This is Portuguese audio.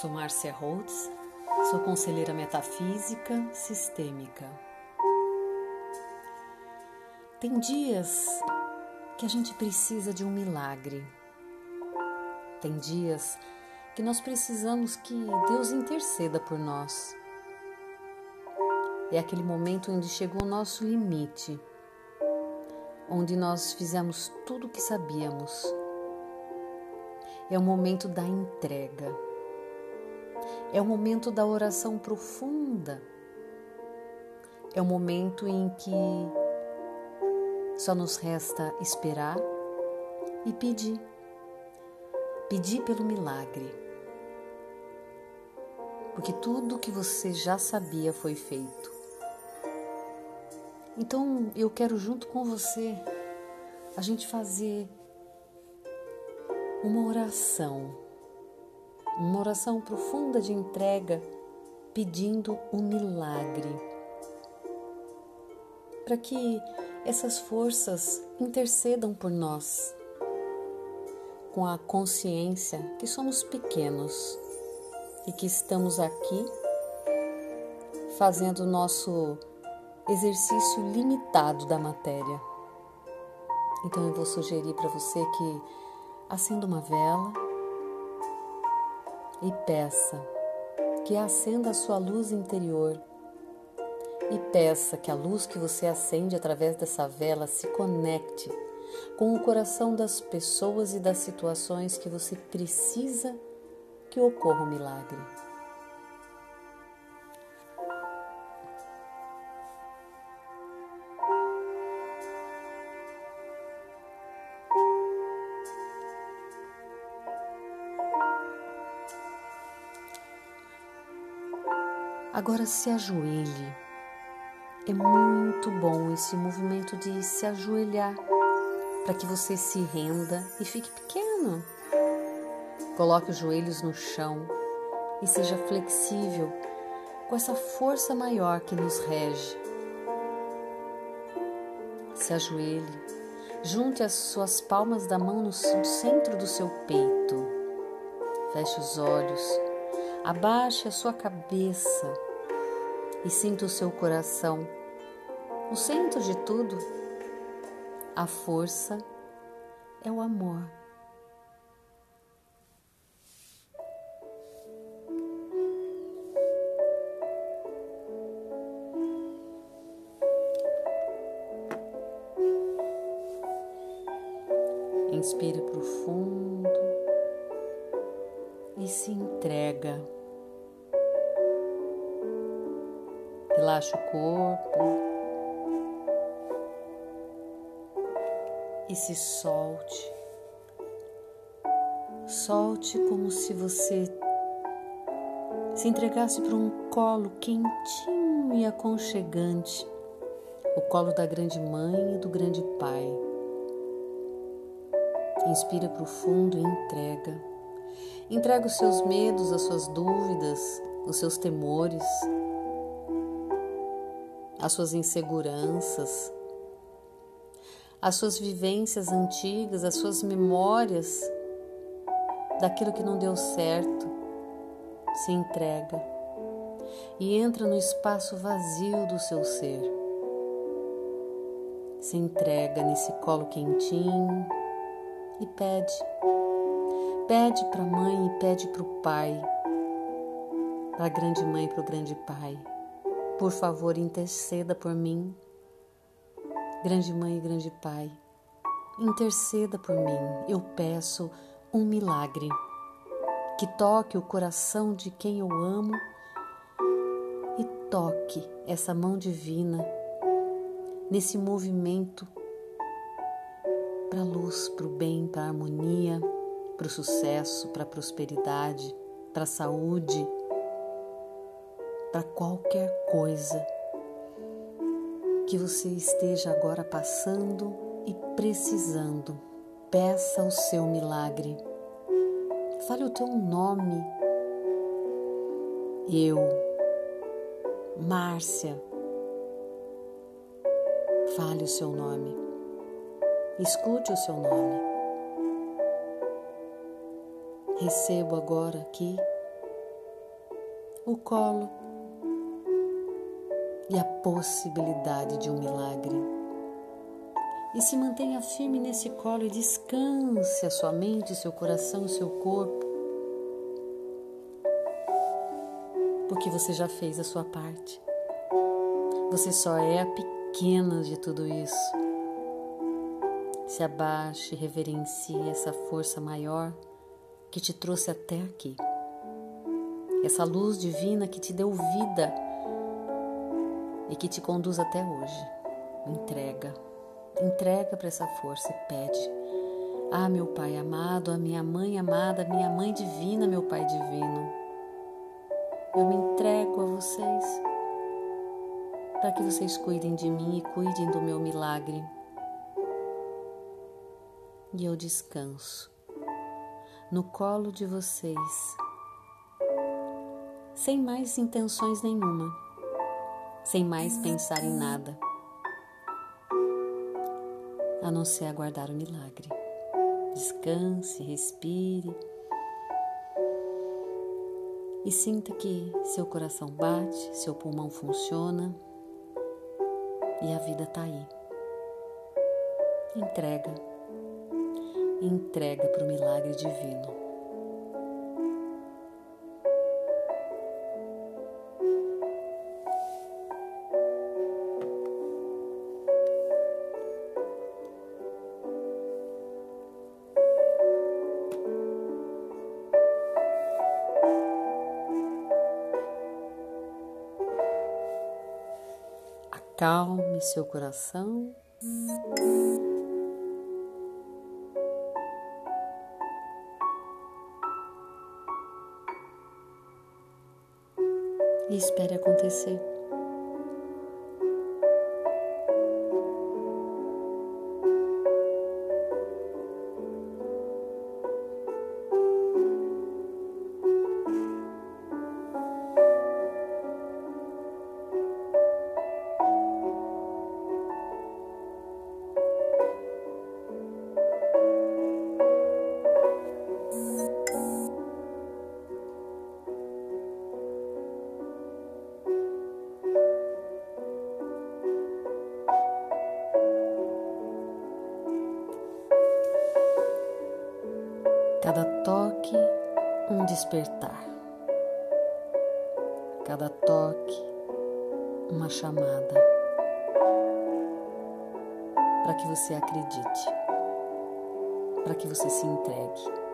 Sou Márcia Holtz, sou conselheira metafísica sistêmica. Tem dias que a gente precisa de um milagre. Tem dias que nós precisamos que Deus interceda por nós. É aquele momento onde chegou o nosso limite, onde nós fizemos tudo o que sabíamos é o momento da entrega. É o momento da oração profunda. É o momento em que só nos resta esperar e pedir. Pedir pelo milagre. Porque tudo o que você já sabia foi feito. Então eu quero, junto com você, a gente fazer uma oração, uma oração profunda de entrega, pedindo um milagre, para que essas forças intercedam por nós, com a consciência que somos pequenos e que estamos aqui fazendo o nosso exercício limitado da matéria. Então eu vou sugerir para você que acenda uma vela e peça que acenda a sua luz interior e peça que a luz que você acende através dessa vela se conecte com o coração das pessoas e das situações que você precisa que ocorra o um milagre. Agora se ajoelhe. É muito bom esse movimento de se ajoelhar para que você se renda e fique pequeno. Coloque os joelhos no chão e seja flexível com essa força maior que nos rege. Se ajoelhe, junte as suas palmas da mão no centro do seu peito. Feche os olhos, abaixe a sua cabeça e sinta o seu coração. No centro de tudo, a força é o amor. Inspire profundo e se entrega. Relaxa o corpo e se solte. Solte como se você se entregasse para um colo quentinho e aconchegante o colo da grande mãe e do grande pai. Inspira profundo e entrega. Entrega os seus medos, as suas dúvidas, os seus temores as suas inseguranças, as suas vivências antigas, as suas memórias daquilo que não deu certo. Se entrega e entra no espaço vazio do seu ser. Se entrega nesse colo quentinho e pede. Pede para a mãe e pede para o pai, para a grande mãe e para o grande pai. Por favor, interceda por mim. Grande Mãe e Grande Pai, interceda por mim. Eu peço um milagre que toque o coração de quem eu amo e toque essa mão divina nesse movimento para a luz, para o bem, para a harmonia, para o sucesso, para a prosperidade, para a saúde para qualquer coisa que você esteja agora passando e precisando. Peça o seu milagre. Fale o teu nome. Eu, Márcia. Fale o seu nome. Escute o seu nome. recebo agora aqui o colo e a possibilidade de um milagre. E se mantenha firme nesse colo e descanse a sua mente, seu coração, seu corpo. Porque você já fez a sua parte. Você só é a pequena de tudo isso. Se abaixe, reverencie essa força maior que te trouxe até aqui. Essa luz divina que te deu vida e que te conduz até hoje. Entrega, entrega para essa força e pede. Ah, meu Pai amado, a minha mãe amada, minha mãe divina, meu Pai divino. Eu me entrego a vocês para que vocês cuidem de mim e cuidem do meu milagre. E eu descanso no colo de vocês, sem mais intenções nenhuma, sem mais pensar em nada, a não ser aguardar o milagre. Descanse, respire e sinta que seu coração bate, seu pulmão funciona e a vida está aí. Entrega, entrega para o milagre divino. Calme seu coração. E espere acontecer. Despertar. Cada toque, uma chamada. Para que você acredite, para que você se entregue.